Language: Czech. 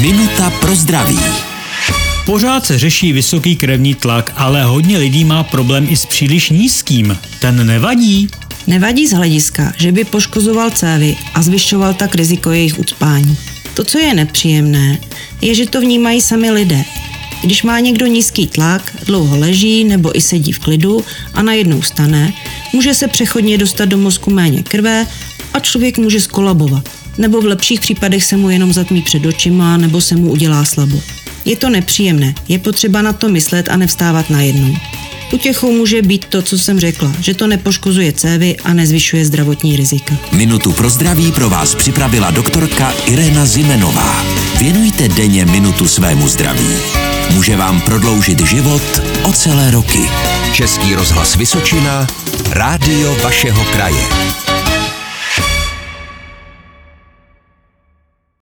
Minuta pro zdraví. Pořád se řeší vysoký krevní tlak, ale hodně lidí má problém i s příliš nízkým. Ten nevadí? Nevadí z hlediska, že by poškozoval cévy a zvyšoval tak riziko jejich ucpání. To, co je nepříjemné, je, že to vnímají sami lidé. Když má někdo nízký tlak, dlouho leží nebo i sedí v klidu a najednou stane, může se přechodně dostat do mozku méně krve a člověk může skolabovat. Nebo v lepších případech se mu jenom zatmí před očima nebo se mu udělá slabo. Je to nepříjemné, je potřeba na to myslet a nevstávat najednou. Utěchou může být to, co jsem řekla, že to nepoškozuje cévy a nezvyšuje zdravotní rizika. Minutu pro zdraví pro vás připravila doktorka Irena Zimenová. Věnujte denně minutu svému zdraví. Může vám prodloužit život o celé roky. Český rozhlas Vysočina, rádio vašeho kraje.